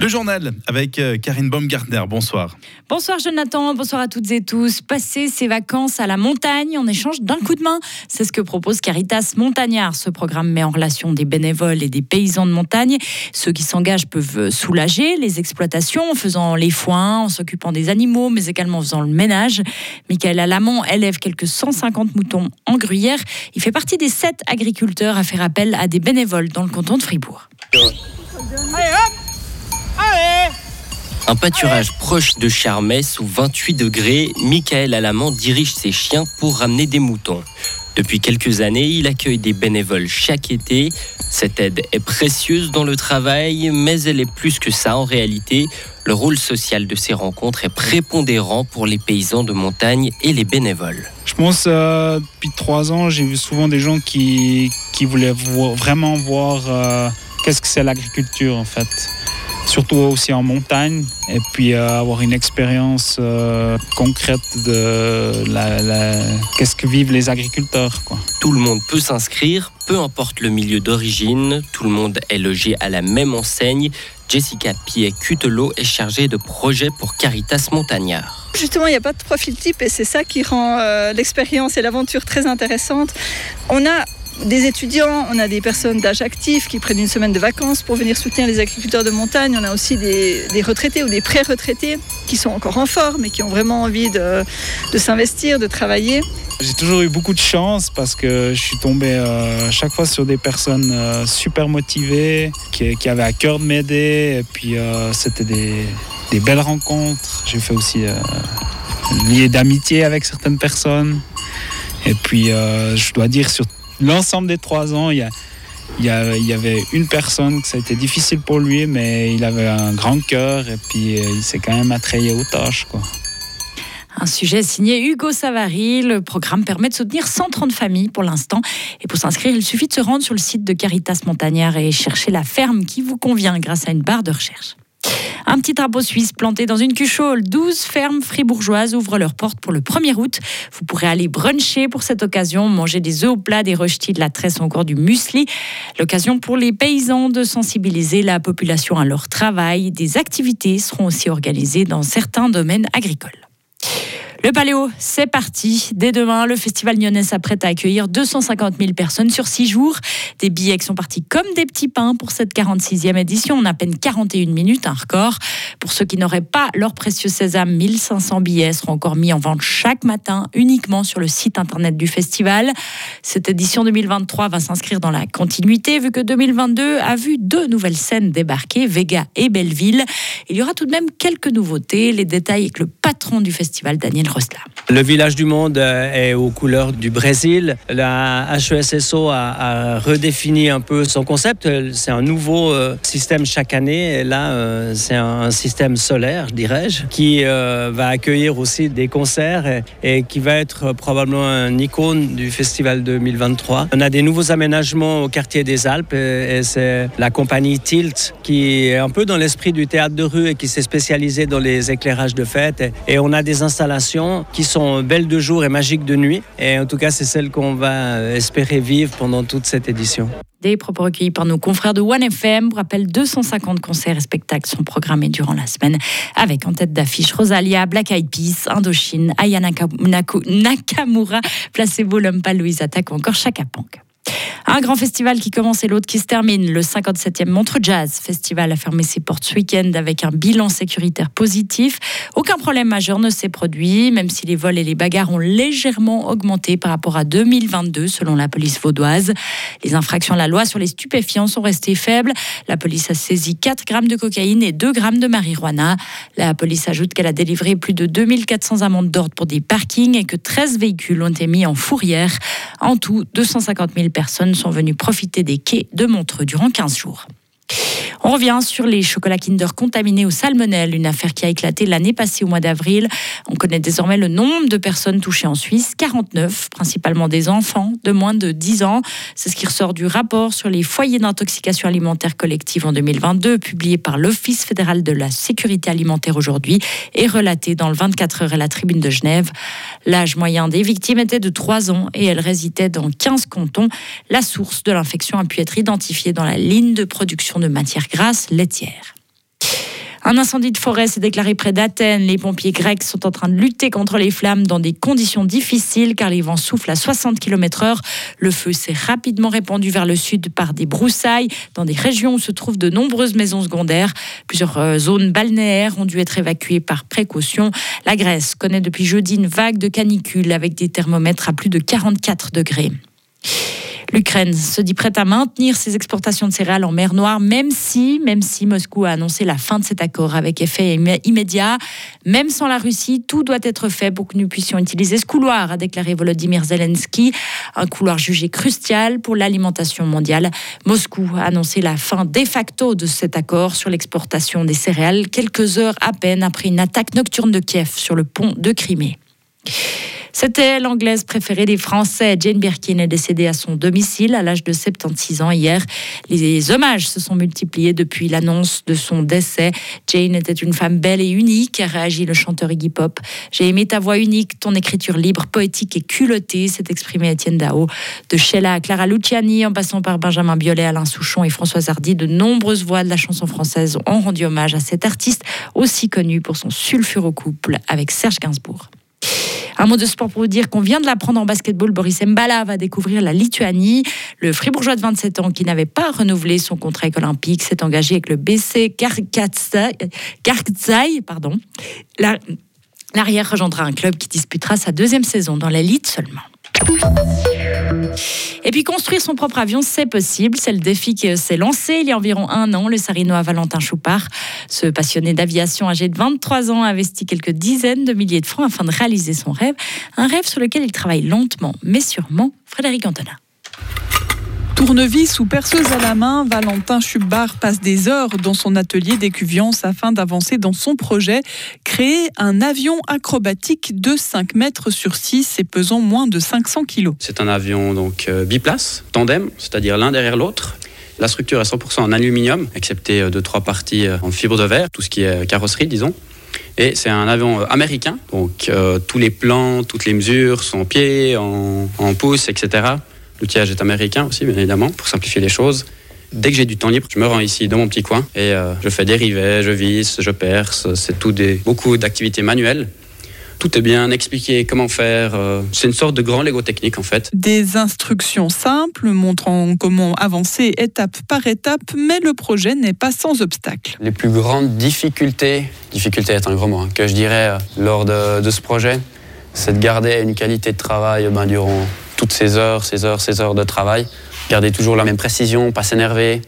Le journal avec euh, Karine Baumgartner. Bonsoir. Bonsoir Jonathan, bonsoir à toutes et tous. Passer ses vacances à la montagne en échange d'un coup de main, c'est ce que propose Caritas Montagnard. Ce programme met en relation des bénévoles et des paysans de montagne. Ceux qui s'engagent peuvent soulager les exploitations en faisant les foins, en s'occupant des animaux, mais également en faisant le ménage. Michael Alamont élève quelques 150 moutons en gruyère. Il fait partie des sept agriculteurs à faire appel à des bénévoles dans le canton de Fribourg. Un pâturage proche de Charmey sous 28 degrés, Michael Alamant dirige ses chiens pour ramener des moutons. Depuis quelques années, il accueille des bénévoles chaque été. Cette aide est précieuse dans le travail, mais elle est plus que ça en réalité. Le rôle social de ces rencontres est prépondérant pour les paysans de montagne et les bénévoles. Je pense euh, depuis trois ans, j'ai vu souvent des gens qui, qui voulaient vraiment voir euh, qu'est-ce que c'est l'agriculture en fait surtout aussi en montagne, et puis euh, avoir une expérience euh, concrète de la, qu'est-ce que vivent les agriculteurs. Quoi. Tout le monde peut s'inscrire, peu importe le milieu d'origine, tout le monde est logé à la même enseigne. Jessica Piet-Cutelot est chargée de projets pour Caritas Montagnard. Justement, il n'y a pas de profil type et c'est ça qui rend euh, l'expérience et l'aventure très intéressante. On a des étudiants, on a des personnes d'âge actif qui prennent une semaine de vacances pour venir soutenir les agriculteurs de montagne. On a aussi des, retraités ou des pré-retraités qui sont encore en forme et qui ont vraiment envie de, s'investir, de travailler. J'ai toujours eu beaucoup de chance parce que je suis tombé euh, chaque fois sur des personnes euh, super motivées, qui, avaient à cœur de m'aider. Et puis euh, c'était des, belles rencontres. J'ai fait aussi lié d'amitié avec certaines personnes. Et puis je dois dire sur l'ensemble des trois ans, il y, avait une personne que ça a été difficile pour lui, mais il avait un grand cœur et puis euh, il s'est quand même attrayé aux tâches. Un sujet signé Hugo Savary. Le programme permet de soutenir 130 familles pour l'instant. Et pour s'inscrire, il suffit de se rendre sur le site de Caritas Montagnard et chercher la ferme qui vous convient grâce à une barre de recherche. Un petit drapeau suisse planté dans une cuchole. 12 fermes fribourgeoises ouvrent leurs portes pour le 1er août. Vous pourrez aller bruncher pour cette occasion, manger des œufs au plat, des röstis, de la tresse ou encore du muesli. L'occasion pour les paysans de sensibiliser la population à leur travail. Des activités seront aussi organisées dans certains domaines agricoles. Le Paléo, c'est parti. Dès demain, le Festival Nyonnais s'apprête à accueillir 250 000 personnes sur six jours. Des billets qui sont partis comme des petits pains pour cette 46e édition. En à peine 41 minutes, un record. Pour ceux qui n'auraient pas leur précieux sésame, 1500 billets seront encore mis en vente chaque matin, uniquement sur le site internet du festival. Cette édition 2023 va s'inscrire dans la continuité, vu que 2022 a vu deux nouvelles scènes débarquer, Vega et Belleville. Il y aura tout de même quelques nouveautés. Les détails avec le patron du festival, Daniel le village du monde euh, est aux couleurs du Brésil. La HESSO a, redéfini un peu son concept. C'est un nouveau euh, système chaque année. Là, euh, c'est un système solaire, dirais-je, qui va accueillir aussi des concerts et, qui va être probablement un icône du festival 2023. On a des nouveaux aménagements au quartier des Alpes et, c'est la compagnie Tilt qui est un peu dans l'esprit du théâtre de rue et qui s'est spécialisée dans les éclairages de fête. et on a des installations qui sont belles de jour et magiques de nuit. Et en tout cas, c'est celle qu'on va espérer vivre pendant toute cette édition. Des propos recueillis par nos confrères de One FM. Rappelle 250 concerts et spectacles sont programmés durant la semaine avec en tête d'affiche Rosalia, Black Eyed Peas, Indochine, Aya Nakamura, Placebo, Lumpa, Louise Attack ou encore Chaka Punk. Un grand festival qui commence et l'autre qui se termine. Le 57e Montre Jazz Festival a fermé ses portes ce week-end avec un bilan sécuritaire positif. Aucun problème majeur ne s'est produit, même si les vols et les bagarres ont légèrement augmenté par rapport à 2022, selon la police vaudoise. Les infractions à la loi sur les stupéfiants sont restées faibles. La police a saisi 4 grammes de cocaïne et 2 grammes de marijuana. La police ajoute qu'elle a délivré plus de 2400 amendes d'ordre pour des parkings et que 13 véhicules ont été mis en fourrière. En tout, 250 000 personnes sont venues profiter des quais de Montreux durant 15 jours. On revient sur les chocolats Kinder contaminés au salmonelle, une affaire qui a éclaté l'année passée au mois d'avril. On connaît désormais le nombre de personnes touchées en Suisse, 49, principalement des enfants de moins de 10 ans. C'est ce qui ressort du rapport sur les foyers d'intoxication alimentaire collective en 2022, publié par l'Office fédéral de la sécurité alimentaire aujourd'hui et relaté dans le 24 heures à la tribune de Genève. L'âge moyen des victimes était de 3 ans et elles résidaient dans 15 cantons. La source de l'infection a pu être identifiée dans la ligne de production de matières grasses laitières. Un incendie de forêt s'est déclaré près d'Athènes. Les pompiers grecs sont en train de lutter contre les flammes dans des conditions difficiles car les vents soufflent à 60 km/h. Le feu s'est rapidement répandu vers le sud par des broussailles dans des régions où se trouvent de nombreuses maisons secondaires. Plusieurs euh, zones balnéaires ont dû être évacuées par précaution. La Grèce connaît depuis jeudi une vague de canicule avec des thermomètres à plus de 44 degrés. L'Ukraine se dit prête à maintenir ses exportations de céréales en mer Noire, même si, Moscou a annoncé la fin de cet accord avec effet immédiat. Même sans la Russie, tout doit être fait pour que nous puissions utiliser ce couloir, a déclaré Volodymyr Zelensky. Un couloir jugé crucial pour l'alimentation mondiale. Moscou a annoncé la fin de facto de cet accord sur l'exportation des céréales quelques heures à peine après une attaque nocturne de Kiev sur le pont de Crimée. C'était l'anglaise préférée des Français. Jane Birkin est décédée à son domicile à l'âge de 76 ans hier. Les hommages se sont multipliés depuis l'annonce de son décès. Jane était une femme belle et unique, a réagi le chanteur Iggy Pop. J'ai aimé ta voix unique, ton écriture libre, poétique et culottée, s'est exprimé Étienne Dao. De Sheila à Clara Luciani, en passant par Benjamin Biolay, Alain Souchon et Françoise Hardy, de nombreuses voix de la chanson française ont rendu hommage à cet artiste aussi connu pour son sulfureux couple avec Serge Gainsbourg. Un mot de sport pour vous dire qu'on vient de l'apprendre en basketball. Boris Mbala va découvrir la Lituanie. Le fribourgeois de 27 ans qui n'avait pas renouvelé son contrat olympique s'est engagé avec le BC Karkzai. Pardon. L'arrière rejoindra un club qui disputera sa deuxième saison dans l'élite seulement. Et puis construire son propre avion, c'est possible. C'est le défi qui s'est lancé il y a environ un an. Le Sarinois Valentin Choupard, ce passionné d'aviation âgé de 23 ans, a investi quelques dizaines de milliers de francs afin de réaliser son rêve. Un rêve sur lequel il travaille lentement, mais sûrement. Frédéric Antonin. Tournevis ou perceuse à la main, Valentin Schubbar passe des heures dans son atelier d'écuviance afin d'avancer dans son projet, créer un avion acrobatique de 5 mètres sur 6 et pesant moins de 500 kg. C'est un avion donc euh, biplace, tandem, c'est-à-dire l'un derrière l'autre. La structure est 100% en aluminium, excepté euh, de trois parties euh, en fibre de verre, tout ce qui est carrosserie, disons. Et c'est un avion américain, donc tous les plans, toutes les mesures sont en pieds, en, en pouces, etc. L'outillage est américain aussi, bien évidemment, pour simplifier les choses. Dès que j'ai du temps libre, je me rends ici dans mon petit coin et euh, je fais des rivets, je visse, je perce. C'est tout des, beaucoup d'activités manuelles. Tout est bien expliqué, comment faire. Euh, c'est une sorte de grand Lego technique en fait. Des instructions simples montrant comment avancer étape par étape, mais le projet n'est pas sans obstacles. Les plus grandes difficultés, difficulté est un gros mot, hein, que je dirais euh, lors de, de, ce projet, c'est de garder une qualité de travail ben, durant toutes ces heures, ces heures, ces heures de travail. Garder toujours la même précision, pas s'énerver.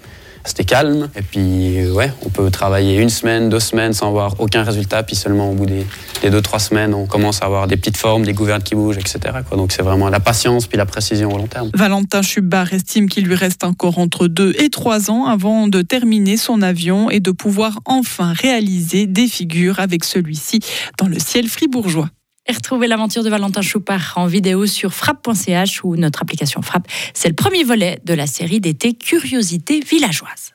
C'était calme. Et puis, euh, ouais, on peut travailler une semaine, deux semaines sans avoir aucun résultat. Puis seulement au bout des, deux, trois semaines, on commence à avoir des petites formes, des gouvernes qui bougent, etc. Donc c'est vraiment la patience puis la précision au long terme. Valentin Schubbar estime qu'il lui reste encore entre deux et trois ans avant de terminer son avion et de pouvoir enfin réaliser des figures avec celui-ci dans le ciel fribourgeois. Et retrouvez l'aventure de Valentin Choupard en vidéo sur frappe.ch ou notre application Frappe. C'est le premier volet de la série d'été Curiosité villageoise.